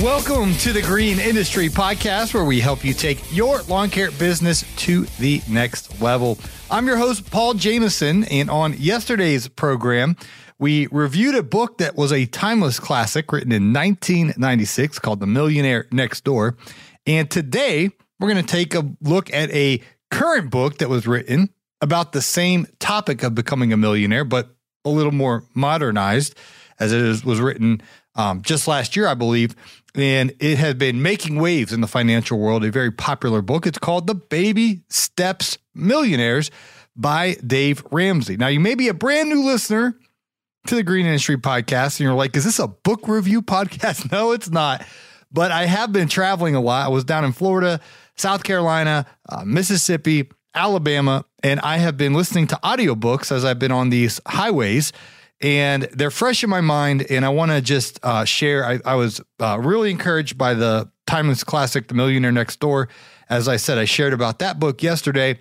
Welcome to the Green Industry Podcast, where we help you take your lawn care business to the next level. I'm your host, Paul Jamison, and on yesterday's program, we reviewed a book that was a timeless classic written in 1996 called The Millionaire Next Door. And today, we're going to take a look at a current book that was written about the same topic of becoming a millionaire, but a little more modernized, as it was written um, just last year, I believe and it has been making waves in the financial world. A very popular book. It's called The Baby Steps Millionaires by Dave Ramsey. Now, you may be a brand new listener to the Green Industry Podcast, and you're like, is this a book review podcast? No, it's not. But I have been traveling a lot. I was down in Florida, South Carolina, uh, Mississippi, Alabama, and I have been listening to audiobooks as I've been on these highways and they're fresh in my mind. And I want to just uh, share. I, I was uh, really encouraged by the timeless classic, The Millionaire Next Door. As I said, I shared about that book yesterday.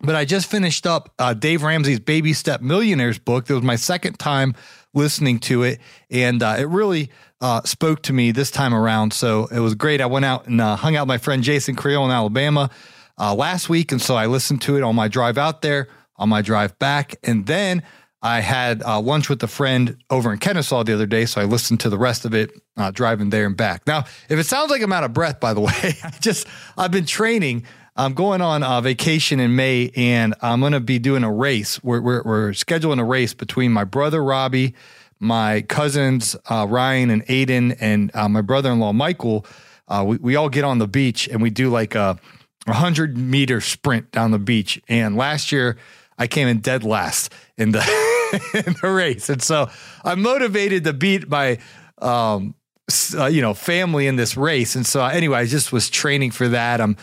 But I just finished up uh, Dave Ramsey's Baby Step Millionaires book. It was my second time listening to it, and uh, it really uh, spoke to me this time around. So it was great. I went out and uh, hung out with my friend Jason Creel in Alabama last week, and so I listened to it on my drive out there, on my drive back, and then I had uh, lunch with a friend over in Kennesaw the other day, so I listened to the rest of it uh, driving there and back. Now, if it sounds like I'm out of breath, by the way, I just I've been training. I'm going on a vacation in May, and I'm going to be doing a race. We're, we're, we're scheduling a race between my brother Robbie, my cousins uh, Ryan and Aiden, and uh, my brother-in-law Michael. Uh, we we all get on the beach and we do like a 100 meter sprint down the beach. And last year, I came in dead last in the in the race. And so I'm motivated to beat my, um, uh, you know, family in this race. And so anyway, I just was training for that. I'm,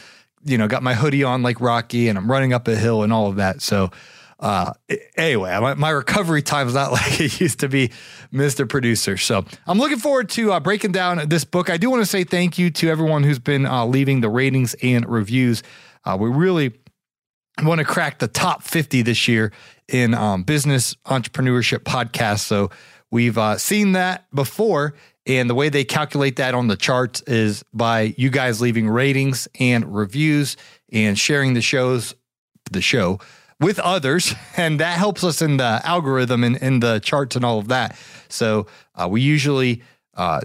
you know, got my hoodie on like Rocky and I'm running up a hill and all of that. So, uh, anyway, my, my recovery time is not like it used to be, Mr. Producer. So I'm looking forward to uh, breaking down this book. I do want to say thank you to everyone who's been uh, leaving the ratings and reviews. Uh, we really want to crack the top 50 this year in um, business entrepreneurship podcasts. So we've uh, seen that before. And the way they calculate that on the charts is by you guys leaving ratings and reviews and sharing the shows, the show with others. And that helps us in the algorithm and in the charts and all of that. So uh, we usually uh,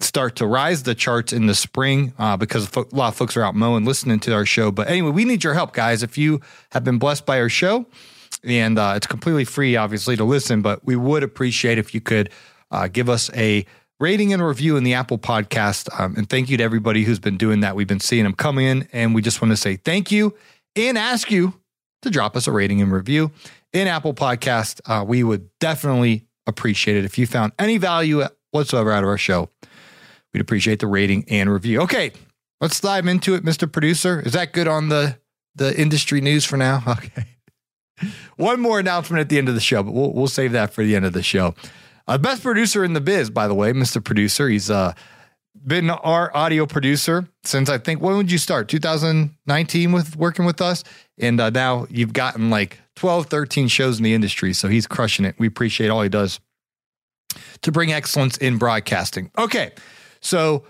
start to rise the charts in the spring uh, because a lot of folks are out mowing, listening to our show. But anyway, we need your help, guys. If you have been blessed by our show, and uh, it's completely free, obviously, to listen, but we would appreciate if you could uh, give us a rating and review in the Apple podcast. Um, and thank you to everybody who's been doing that. We've been seeing them coming in, and we just want to say thank you and ask you to drop us a rating and review in Apple Podcast. Uh, we would definitely appreciate it if you found any value whatsoever out of our show. We'd appreciate the rating and review. Okay, let's dive into it, Mr. Producer. Is that good on the the industry news for now? Okay. One more announcement at the end of the show, but we'll we'll save that for the end of the show. Uh, best producer in the biz, by the way, Mr. Producer. He's uh been our audio producer since I think when would you start? 2019 with working with us, and uh, now you've gotten like 12, 13 shows in the industry. So he's crushing it. We appreciate all he does to bring excellence in broadcasting. Okay, so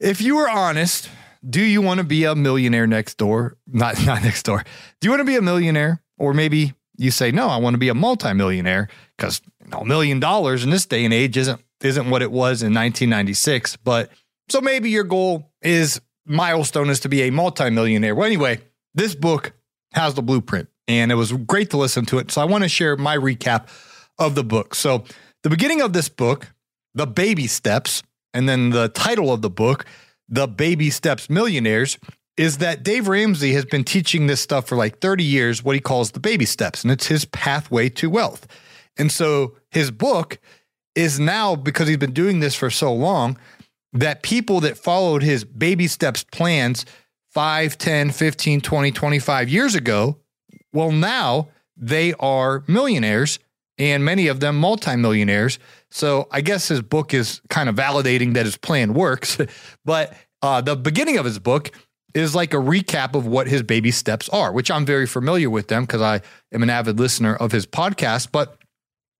if you were honest, do you want to be a millionaire next door? Not not next door. Do you want to be a millionaire or maybe You say, no, I want to be a multimillionaire because a million dollars in this day and age isn't isn't what it was in 1996. But so maybe your goal is milestone is to be a multimillionaire. Well, anyway, this book has the blueprint and it was great to listen to it. So I want to share my recap of the book. So the beginning of this book, The Baby Steps, and then the title of the book, The Baby Steps Millionaires, is that Dave Ramsey has been teaching this stuff for like 30 years, what he calls the baby steps, and it's his pathway to wealth. And so his book is now, because he's been doing this for so long, that people that followed his baby steps plans 5, 10, 15, 20, 25 years ago, well, now they are millionaires and many of them multimillionaires. So I guess his book is kind of validating that his plan works. but uh, the beginning of his book is like a recap of what his baby steps are, which I'm very familiar with them because I am an avid listener of his podcast. But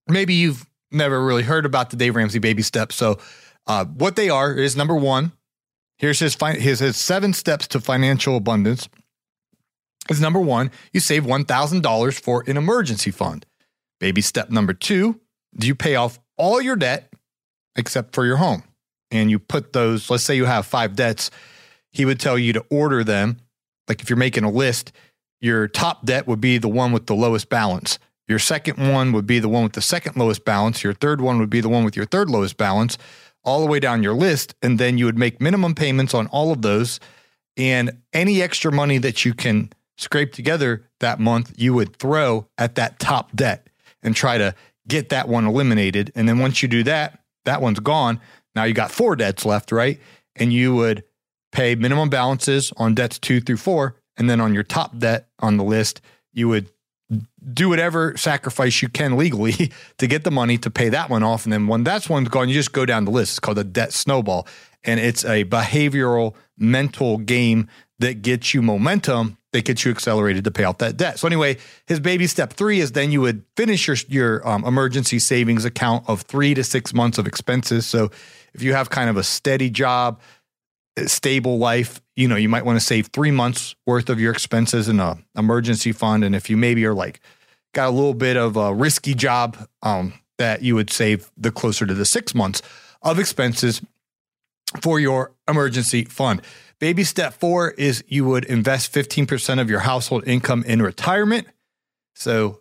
maybe you've never really heard about the Dave Ramsey baby steps. So uh, what they are is number one, here's his, fi- his, his seven steps to financial abundance. Is number one, you save $1,000 for an emergency fund. Baby step number two, do you pay off all your debt except for your home? And you put those, let's say you have five debts, he would tell you to order them. Like if you're making a list, your top debt would be the one with the lowest balance. Your second one would be the one with the second lowest balance. Your third one would be the one with your third lowest balance, all the way down your list. And then you would make minimum payments on all of those. And any extra money that you can scrape together that month, you would throw at that top debt and try to get that one eliminated. And then once you do that, that one's gone. Now you got four debts left, right? And you would pay minimum balances on debts two through four. And then on your top debt on the list, you would do whatever sacrifice you can legally to get the money to pay that one off. And then when that's one's gone, you just go down the list. It's called a debt snowball. And it's a behavioral mental game that gets you momentum that gets you accelerated to pay off that debt. So anyway, his baby step three is then you would finish your your um, emergency savings account of three to six months of expenses. So if you have kind of a steady job, stable life, you know, you might want to save three months worth of your expenses in a emergency fund. And if you maybe are like got a little bit of a risky job, um, that you would save the closer to the six months of expenses for your emergency fund. Baby step four is you would invest 15% of your household income in retirement. So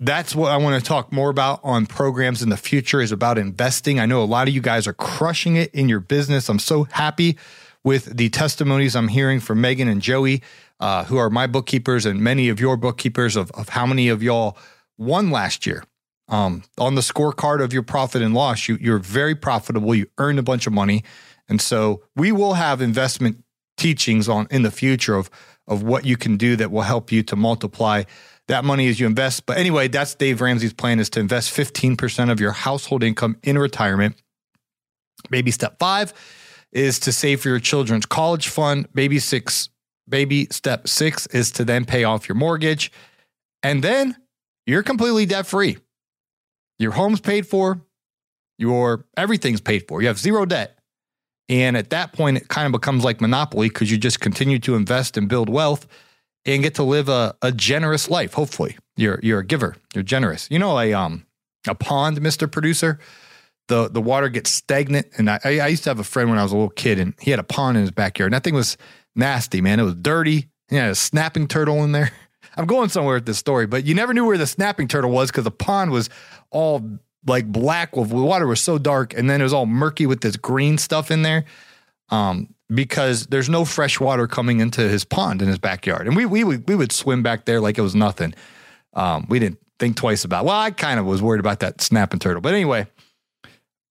that's what I want to talk more about on programs in the future is about investing. I know a lot of you guys are crushing it in your business. I'm so happy with the testimonies I'm hearing from Megan and Joey, uh, who are my bookkeepers and many of your bookkeepers of, of how many of y'all won last year. Um, on the scorecard of your profit and loss, you, you're very profitable. You earned a bunch of money. And so we will have investment teachings on in the future of of what you can do that will help you to multiply that money as you invest. But anyway, that's Dave Ramsey's plan is to invest 15% of your household income in retirement. Baby step 5 is to save for your children's college fund. Baby 6 baby step 6 is to then pay off your mortgage. And then you're completely debt free. Your home's paid for, your everything's paid for. You have zero debt. And at that point, it kind of becomes like monopoly because you just continue to invest and build wealth and get to live a, a generous life. Hopefully, you're you're a giver. You're generous. You know, a um a pond, Mister Producer. The the water gets stagnant, and I I used to have a friend when I was a little kid, and he had a pond in his backyard. And that thing was nasty, man. It was dirty. He had a snapping turtle in there. I'm going somewhere with this story, but you never knew where the snapping turtle was because the pond was all like black with the water was so dark and then it was all murky with this green stuff in there um, because there's no fresh water coming into his pond in his backyard and we we would we would swim back there like it was nothing um, we didn't think twice about It. well i kind of was worried about that snapping turtle but anyway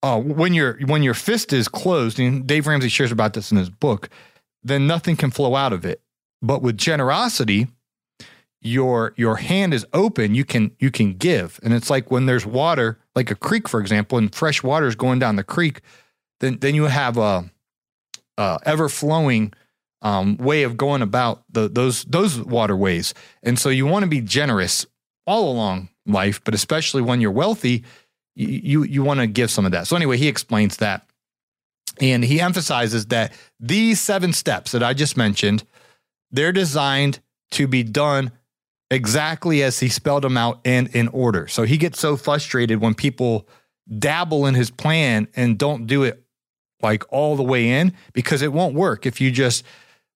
uh, when your when your fist is closed and dave ramsey shares about this in his book then nothing can flow out of it. But with generosity your your hand is open. You can you can give. And it's like when there's water like a creek for example and fresh water is going down the creek then then you have a, a ever flowing um, way of going about the, those those waterways. And so you want to be generous all along life but especially when you're wealthy you you, want to give some of that so anyway he explains that and he emphasizes that these seven steps that i just mentioned they're designed to be done exactly as he spelled them out and in order. So he gets so frustrated when people dabble in his plan and don't do it like all the way in because it won't work if you just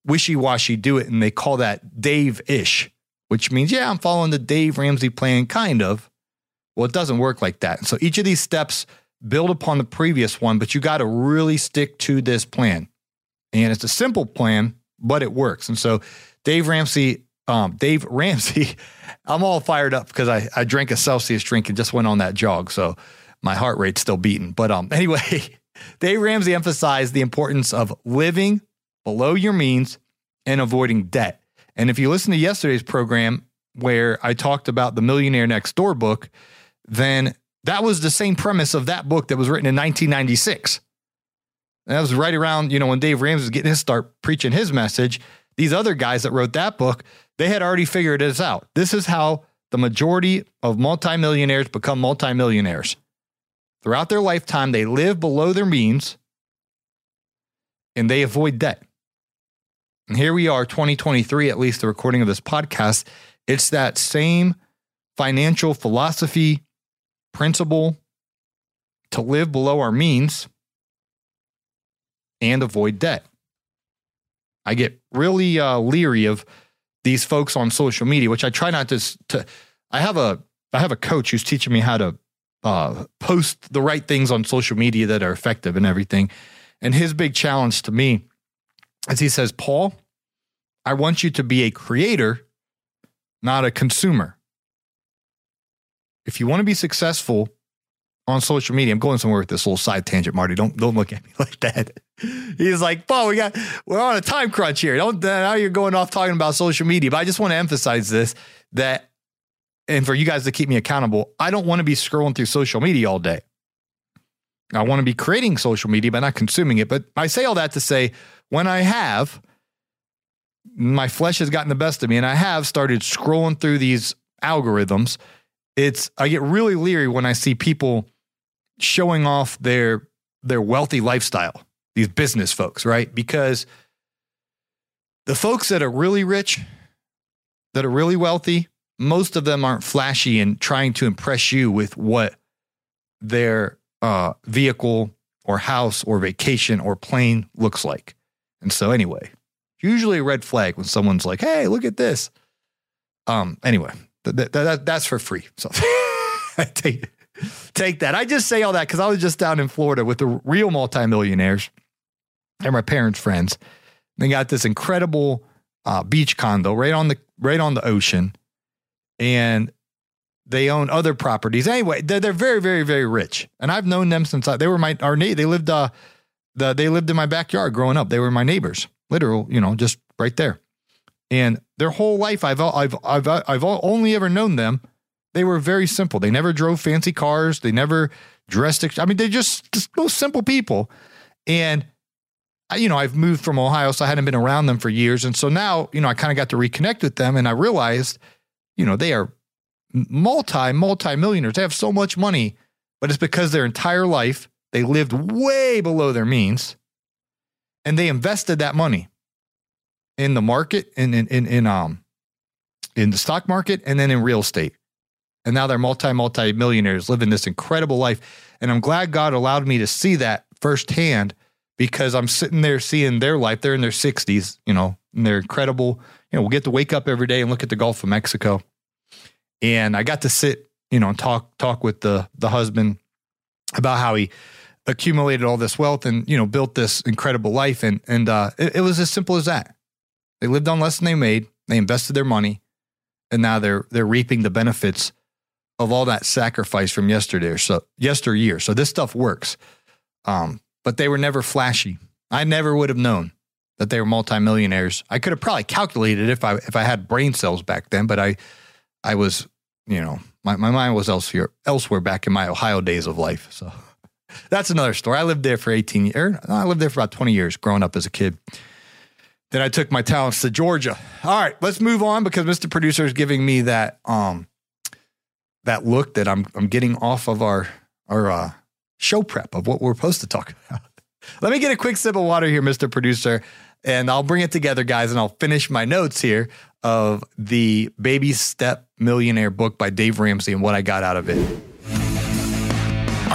wishy washy do it. And they call that Dave ish, which means, yeah, I'm following the Dave Ramsey plan, kind of. Well, it doesn't work like that. So each of these steps build upon the previous one, but you got to really stick to this plan. And it's a simple plan, but it works. And so Dave Ramsey, um, Dave Ramsey, I'm all fired up because I, I drank a Celsius drink and just went on that jog. So my heart rate's still beating. But um, anyway, Dave Ramsey emphasized the importance of living below your means and avoiding debt. And if you listen to yesterday's program where I talked about the Millionaire Next Door book, then that was the same premise of that book that was written in 1996. that was right around, you know, when Dave Ramsey was getting his start preaching his message. These other guys that wrote that book, they had already figured this out. This is how the majority of multimillionaires become multimillionaires. Throughout their lifetime, they live below their means and they avoid debt. And here we are, 2023, at least the recording of this podcast. It's that same financial philosophy, principle to live below our means and avoid debt. I get really uh, leery of these folks on social media, which I try not to. to I have a I have a coach who's teaching me how to uh, post the right things on social media that are effective and everything. And his big challenge to me is he says, Paul, I want you to be a creator, not a consumer. If you want to be successful on social media, I'm going somewhere with this little side tangent, Marty. Don't don't look at me like that. He's like, Paul, we got we're on a time crunch here. Don't uh, now you're going off talking about social media. But I just want to emphasize this that and for you guys to keep me accountable, I don't want to be scrolling through social media all day. I want to be creating social media, but not consuming it. But I say all that to say when I have, my flesh has gotten the best of me and I have started scrolling through these algorithms. It's I get really leery when I see people showing off their their wealthy lifestyle, these business folks, right? Because the folks that are really rich, that are really wealthy, most of them aren't flashy and trying to impress you with what their uh, vehicle or house or vacation or plane looks like. And so, anyway, usually a red flag when someone's like, "Hey, look at this." Um. Anyway, th- th- th- that's for free. So take take that. I just say all that because I was just down in Florida with the real multimillionaires and my parents' friends. They got this incredible uh, beach condo right on the right on the ocean and they own other properties. Anyway, they're, they're very, very, very rich. And I've known them since I, they were my, our, they lived, uh, the, they lived in my backyard growing up. They were my neighbors, literal, you know, just right there. And their whole life, I've, I've, I've, I've only ever known them. They were very simple. They never drove fancy cars. They never dressed. I mean, they're just, just most simple people. And you know, I've moved from Ohio, so I hadn't been around them for years. And so now, you know, I kind of got to reconnect with them and I realized you know, they are multi, multi millionaires. They have so much money, but it's because their entire life they lived way below their means and they invested that money in the market in in in, in um in the stock market and then in real estate. And now they're multi multi millionaires living this incredible life. And I'm glad God allowed me to see that firsthand because I'm sitting there seeing their life. They're in their 60s, you know, and they're incredible you know, we'll get to wake up every day and look at the Gulf of Mexico. And I got to sit, you know, and talk talk with the the husband about how he accumulated all this wealth and you know built this incredible life. And and uh, it, it was as simple as that. They lived on less than they made. They invested their money, and now they're they're reaping the benefits of all that sacrifice from yesterday or so yesteryear. So this stuff works. Um, but they were never flashy. I never would have known that they were multimillionaires. I could have probably calculated if I if I had brain cells back then, but I I was, you know, my, my mind was elsewhere elsewhere back in my Ohio days of life. So that's another story. I lived there for 18 years. I lived there for about 20 years growing up as a kid. Then I took my talents to Georgia. All right, let's move on because Mr. Producer is giving me that um that look that I'm I'm getting off of our our uh, show prep of what we're supposed to talk about. Let me get a quick sip of water here, Mr. Producer and I'll bring it together, guys, and I'll finish my notes here of the Baby Step Millionaire book by Dave Ramsey and what I got out of it.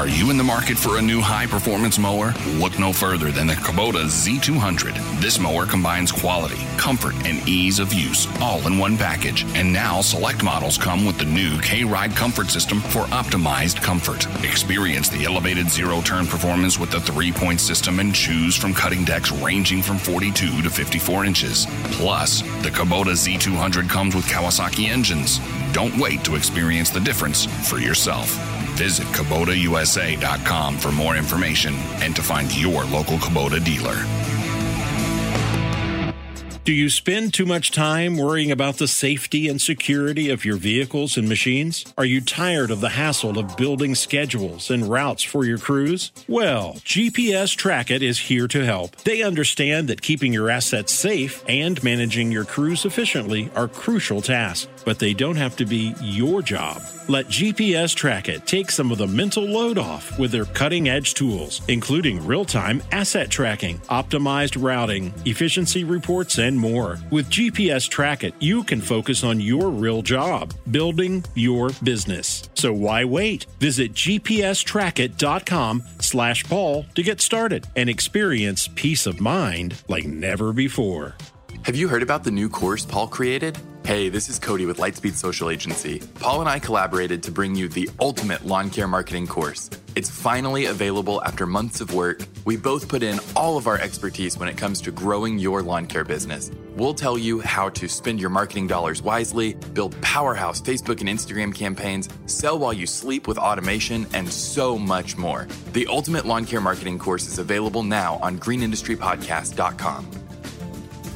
Are you in the market for a new high performance mower? Look no further than the Kubota Z200. This mower combines quality, comfort, and ease of use all in one package. And now select models come with the new K Ride comfort system for optimized comfort. Experience the elevated zero turn performance with the three point system and choose from cutting decks ranging from 42 to 54 inches. Plus, the Kubota Z200 comes with Kawasaki engines. Don't wait to experience the difference for yourself. Visit KubotaUSA.com for more information and to find your local Kubota dealer. Do you spend too much time worrying about the safety and security of your vehicles and machines? Are you tired of the hassle of building schedules and routes for your crews? Well, GPS Trackit is here to help. They understand that keeping your assets safe and managing your crews efficiently are crucial tasks, but they don't have to be your job. Let GPS Trackit take some of the mental load off with their cutting edge tools, including real time asset tracking, optimized routing, efficiency reports, and more. With GPS Trackit, you can focus on your real job, building your business. So why wait? Visit gpstrackit.com slash Paul to get started and experience peace of mind like never before. Have you heard about the new course Paul created? Hey, this is Cody with Lightspeed Social Agency. Paul and I collaborated to bring you the ultimate lawn care marketing course. It's finally available after months of work. We both put in all of our expertise when it comes to growing your lawn care business. We'll tell you how to spend your marketing dollars wisely, build powerhouse Facebook and Instagram campaigns, sell while you sleep with automation, and so much more. The ultimate lawn care marketing course is available now on greenindustrypodcast.com.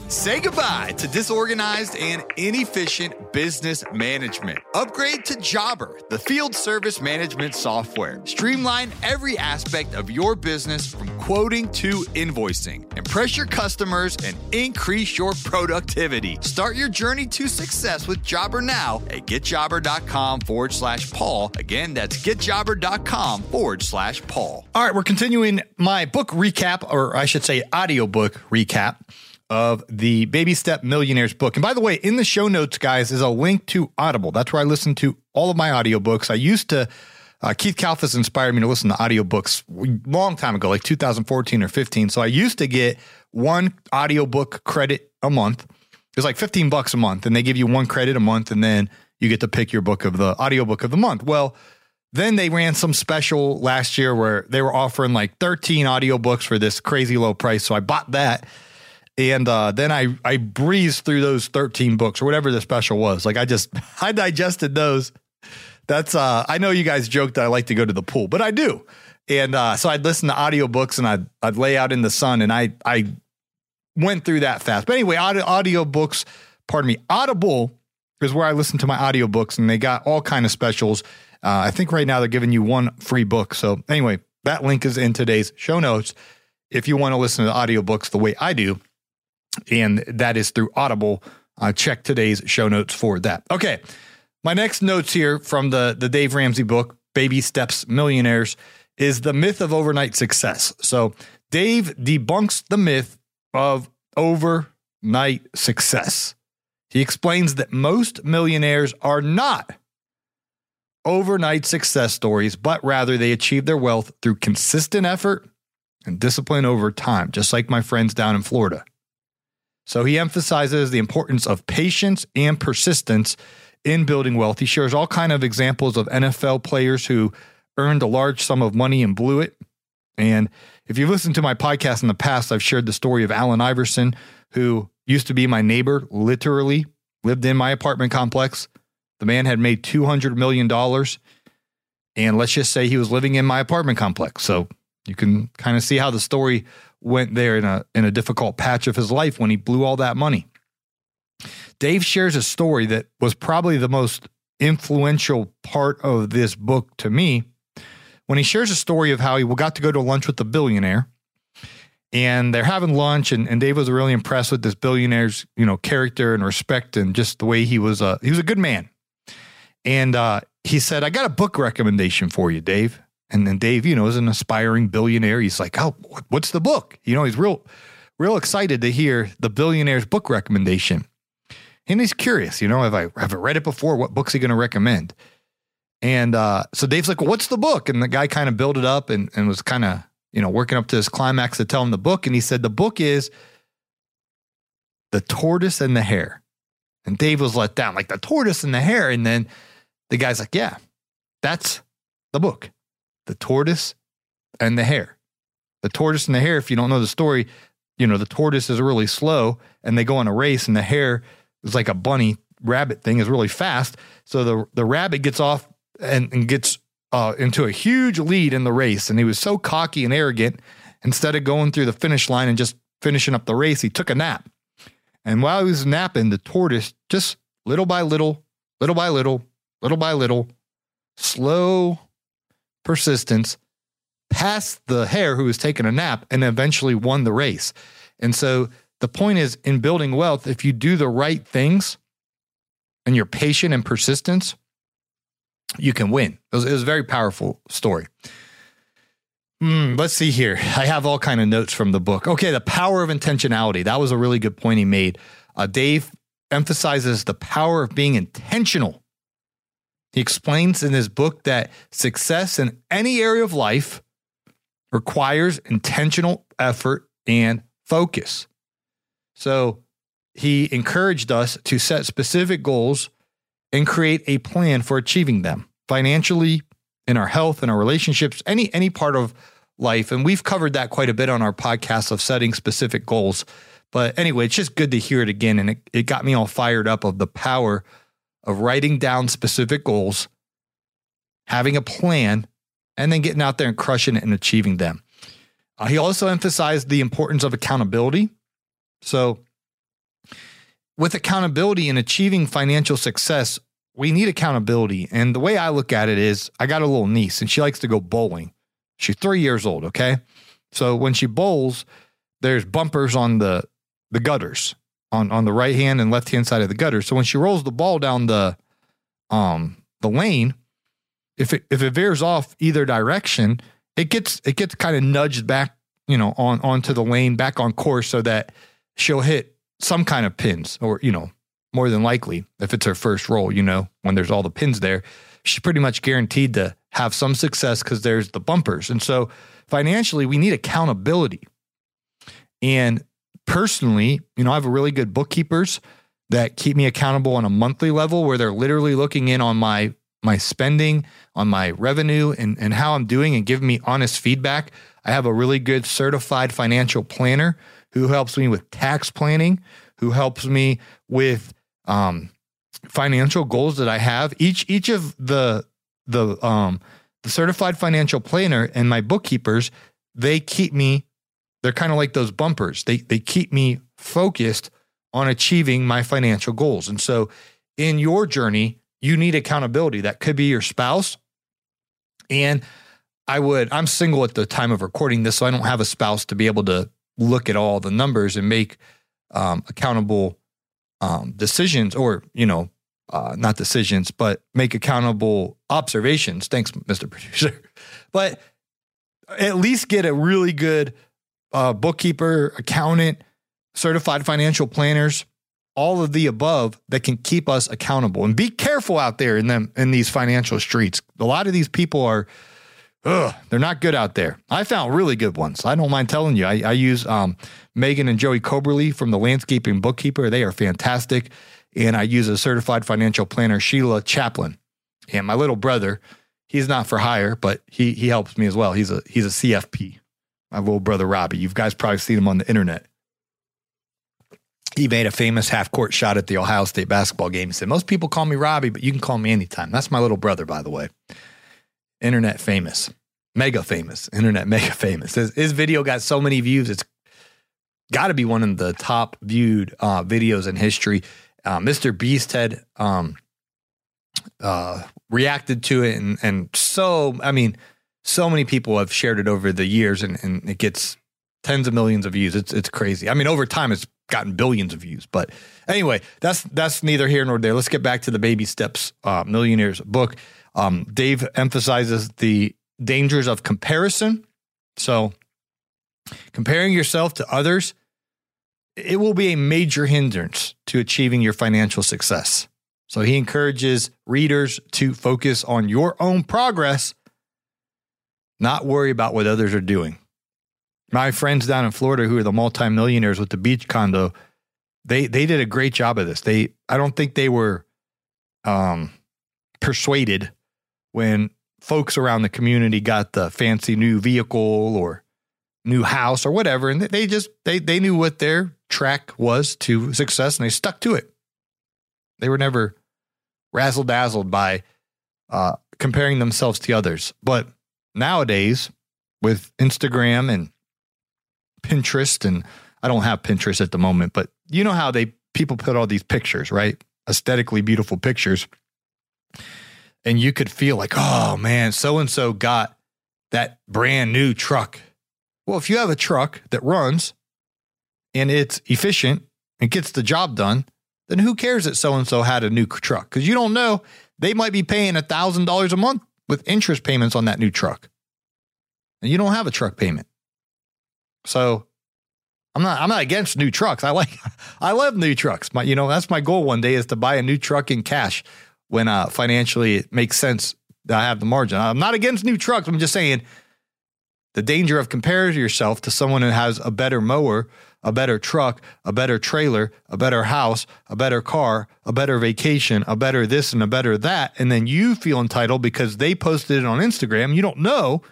Say goodbye to disorganized and inefficient business management. Upgrade to Jobber, the field service management software. Streamline every aspect of your business from quoting to invoicing. Impress your customers and increase your productivity. Start your journey to success with Jobber now at getjobber.com forward slash Paul. Again, that's getjobber.com forward slash Paul. All right, we're continuing my book recap, or I should say, audiobook recap of the Baby Step Millionaires book. And by the way, in the show notes, guys, is a link to Audible. That's where I listen to all of my audiobooks. I used to, uh, Keith Kalfas inspired me to listen to audiobooks a long time ago, like 2014 or 15. So I used to get one audiobook credit a month. It was like 15 bucks a month, and they give you one credit a month, and then you get to pick your book of the audiobook of the month. Well, then they ran some special last year where they were offering like 13 audiobooks for this crazy low price. So I bought that and uh, then I I breezed through those 13 books or whatever the special was. Like I just I digested those. That's uh I know you guys joke that I like to go to the pool, but I do. And uh, so I'd listen to audiobooks and I'd I'd lay out in the sun and I I went through that fast. But anyway, audio audiobooks, pardon me, Audible is where I listen to my audiobooks and they got all kind of specials. Uh, I think right now they're giving you one free book. So anyway, that link is in today's show notes if you want to listen to audiobooks the way I do and that is through Audible. Uh, check today's show notes for that. Okay, my next notes here from the the Dave Ramsey book, Baby Steps Millionaires, is the myth of overnight success. So Dave debunks the myth of overnight success. He explains that most millionaires are not overnight success stories, but rather they achieve their wealth through consistent effort and discipline over time, just like my friends down in Florida. So he emphasizes the importance of patience and persistence in building wealth. He shares all kind of examples of NFL players who earned a large sum of money and blew it. And if you've listened to my podcast in the past, I've shared the story of Allen Iverson, who used to be my neighbor, literally lived in my apartment complex. The man had made $200 million. And let's just say he was living in my apartment complex. So you can kind of see how the story went there in a in a difficult patch of his life when he blew all that money. Dave shares a story that was probably the most influential part of this book to me when he shares a story of how he got to go to lunch with a billionaire and they're having lunch and, and Dave was really impressed with this billionaire's you know character and respect and just the way he was a he was a good man and uh, he said I got a book recommendation for you Dave and then Dave, you know, is an aspiring billionaire. He's like, "Oh, what's the book?" You know, he's real, real excited to hear the billionaire's book recommendation. And he's curious, you know, have I have I read it before? What book's he going to recommend? And uh, so Dave's like, well, what's the book? And the guy kind of built it up and, and was kind of, you know, working up to his climax to tell him the book. And he said, the book is The Tortoise and the Hare. And Dave was let down, like the tortoise and the hare. And then the guy's like, yeah, that's the book, The Tortoise and the Hare. The tortoise and the hare, if you don't know the story, you know, the tortoise is really slow and they go on a race and the hare is like a bunny rabbit thing is really fast. So the, the rabbit gets off and, and gets uh, into a huge lead in the race. And he was so cocky and arrogant. Instead of going through the finish line and just finishing up the race, he took a nap. And while he was napping, the tortoise just little by little, little by little, little by little, slow persistence passed the hare who was taking a nap and eventually won the race. And so the point is in building wealth, if you do the right things and you're patient and persistence, you can win. It was, it was a very powerful story. Mm, let's see here. I have all kind of notes from the book. Okay, the power of intentionality. That was a really good point he made. Uh, Dave emphasizes the power of being intentional. He explains in his book that success in any area of life requires intentional effort and focus. So he encouraged us to set specific goals and create a plan for achieving them financially, in our health, in our relationships, any any part of life. And we've covered that quite a bit on our podcast of setting specific goals. But anyway, it's just good to hear it again. And it, it got me all fired up of the power of writing down specific goals, having a plan, and then getting out there and crushing it and achieving them. Uh, he also emphasized the importance of accountability. So, with accountability and achieving financial success, we need accountability. And the way I look at it is I got a little niece and she likes to go bowling. She's three years old, okay? So when she bowls, there's bumpers on the the gutters on, on the right hand and left hand side of the gutter. So when she rolls the ball down the um the lane, if it if it veers off either direction, it gets it gets kind of nudged back, you know, on onto the lane, back on course so that she'll hit some kind of pins or, you know, more than likely, if it's her first roll, you know, when there's all the pins there, she's pretty much guaranteed to have some success because there's the bumpers. And so financially, we need accountability. And personally, you know, I have a really good bookkeepers that keep me accountable on a monthly level where they're literally looking in on my my spending, on my revenue and, and how I'm doing and giving me honest feedback. I have a really good certified financial planner who helps me with tax planning, who helps me with um, financial goals that I have. Each each of the the um, the certified financial planner and my bookkeepers, they keep me. They're kind of like those bumpers. They they keep me focused on achieving my financial goals. And so, in your journey, you need accountability. That could be your spouse. And I would. I'm single at the time of recording this, so I don't have a spouse to be able to look at all the numbers and make um, accountable um, decisions or, you know, uh, not decisions, but make accountable observations. Thanks, Mr. Producer. but at least get a really good uh, bookkeeper, accountant, certified financial planners, all of the above that can keep us accountable. And be careful out there in them in these financial streets. A lot of these people are ugh, they're not good out there. I found really good ones. I don't mind telling you. I, I use um, Megan and Joey Coberly from the Landscaping Bookkeeper. They are fantastic. And I use a certified financial planner, Sheila Chaplin. And my little brother, he's not for hire, but he he helps me as well. He's a he's a CFP. My little brother Robbie. You guys probably seen him on the internet. He made a famous half court shot at the Ohio State basketball game. He said, Most people call me Robbie, but you can call me anytime. That's my little brother, by the way internet famous, mega famous, internet mega famous. His, his video got so many views. It's got to be one of the top viewed uh, videos in history. Uh, Mr. Beast had um, uh, reacted to it, and, and so, I mean, so many people have shared it over the years, and, and it gets tens of millions of views. It's it's crazy. I mean, over time, it's gotten billions of views. But anyway, that's that's neither here nor there. Let's get back to the baby steps uh, millionaires book. Um, Dave emphasizes the dangers of comparison. So, comparing yourself to others it will be a major hindrance to achieving your financial success. So he encourages readers to focus on your own progress, not worry about what others are doing. My friends down in Florida who are the multimillionaires with the beach condo, they they did a great job of this. They I don't think they were um persuaded when folks around the community got the fancy new vehicle or new house or whatever and they just they they knew what their track was to success and they stuck to it they were never razzle dazzled by uh, comparing themselves to others but nowadays with instagram and pinterest and i don't have pinterest at the moment but you know how they people put all these pictures right? Aesthetically beautiful pictures. And you could feel like oh man so and so got that brand new truck. Well, if you have a truck that runs and it's efficient and gets the job done, then who cares that so and so had a new truck? Because you don't know, they might be paying $1,000 a month with interest payments on that new truck. And you don't have a truck payment. So I'm not I'm not against new trucks. I like I love new trucks. My you know, that's my goal one day is to buy a new truck in cash when uh financially it makes sense that I have the margin. I'm not against new trucks. I'm just saying the danger of comparing yourself to someone who has a better mower, a better truck, a better trailer, a better house, a better car, a better vacation, a better this and a better that. And then you feel entitled because they posted it on Instagram. You don't know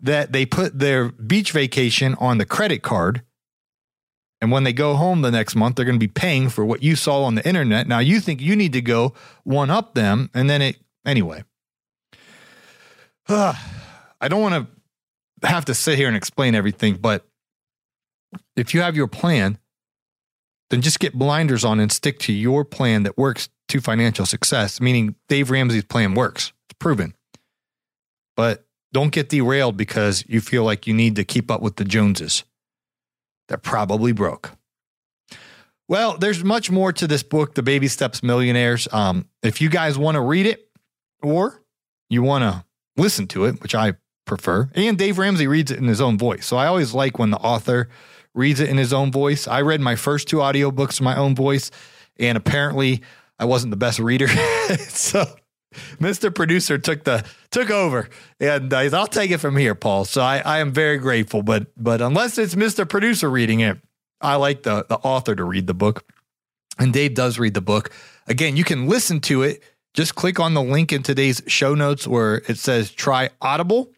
that they put their beach vacation on the credit card. And when they go home the next month, they're going to be paying for what you saw on the internet. Now you think you need to go one up them. And then it, anyway. Uh, I don't want to have to sit here and explain everything, but if you have your plan, then just get blinders on and stick to your plan that works to financial success, meaning Dave Ramsey's plan works. It's proven. But don't get derailed because you feel like you need to keep up with the Joneses. They're probably broke. Well, there's much more to this book, The Baby Steps Millionaires. Um, if you guys want to read it or you want to listen to it, which I prefer. And Dave Ramsey reads it in his own voice. So I always like when the author reads it in his own voice. I read my first two audiobooks in my own voice, and apparently I wasn't the best reader. so Mr. Producer took the took over, and uh, I'll take it from here, Paul. So I, I am very grateful. But but unless it's Mr. Producer reading it, I like the the author to read the book, and Dave does read the book. Again, you can listen to it. Just click on the link in today's show notes where it says try Audible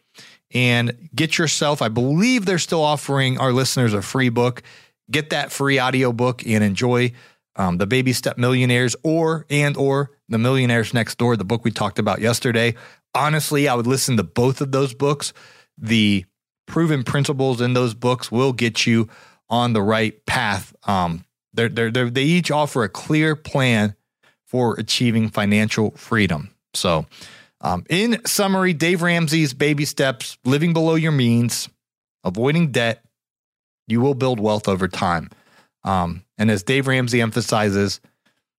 and get yourself, I believe they're still offering our listeners a free book. Get that free audio book and enjoy um, the Baby Step Millionaires or and or the Millionaires Next Door, the book we talked about yesterday. Honestly, I would listen to both of those books. The proven principles in those books will get you on the right path. Um, they're, they're, they're, they each offer a clear plan for achieving financial freedom. So, um, in summary, Dave Ramsey's baby steps, living below your means, avoiding debt, you will build wealth over time. Um, and as Dave Ramsey emphasizes,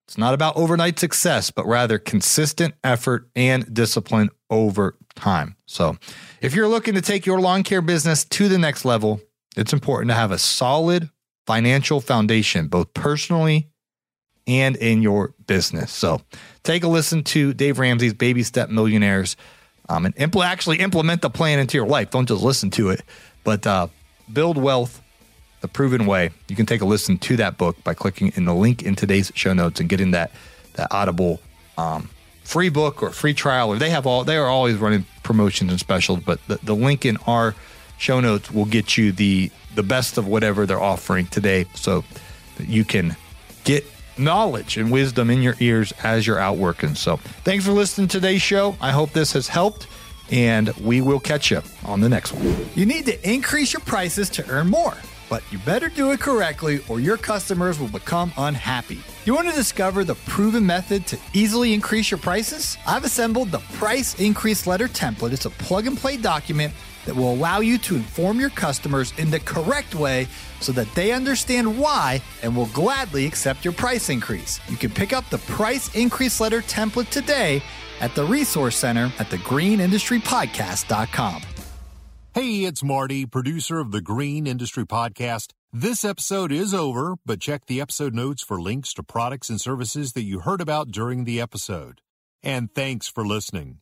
it's not about overnight success, but rather consistent effort and discipline over time. So, if you're looking to take your lawn care business to the next level, it's important to have a solid financial foundation, both personally and in your business. So, take a listen to Dave Ramsey's Baby Step Millionaires um, and impl- actually implement the plan into your life. Don't just listen to it, but uh, build wealth the proven way. You can take a listen to that book by clicking in the link in today's show notes and getting that that Audible um, free book or free trial. Or they have all they are always running promotions and specials, but the, the link in our show notes will get you the the best of whatever they're offering today, so that you can get knowledge and wisdom in your ears as you're out working. So, thanks for listening to today's show. I hope this has helped, and we will catch you on the next one. You need to increase your prices to earn more, but you better do it correctly or your customers will become unhappy. You want to discover the proven method to easily increase your prices? I've assembled the Price Increase Letter template. It's a plug and play document that will allow you to inform your customers in the correct way so that they understand why and will gladly accept your price increase. You can pick up the price increase letter template today at the Resource Center at thegreenindustrypodcast.com. Hey, it's Marty, producer of the Green Industry Podcast. This episode is over, but check the episode notes for links to products and services that you heard about during the episode. And thanks for listening.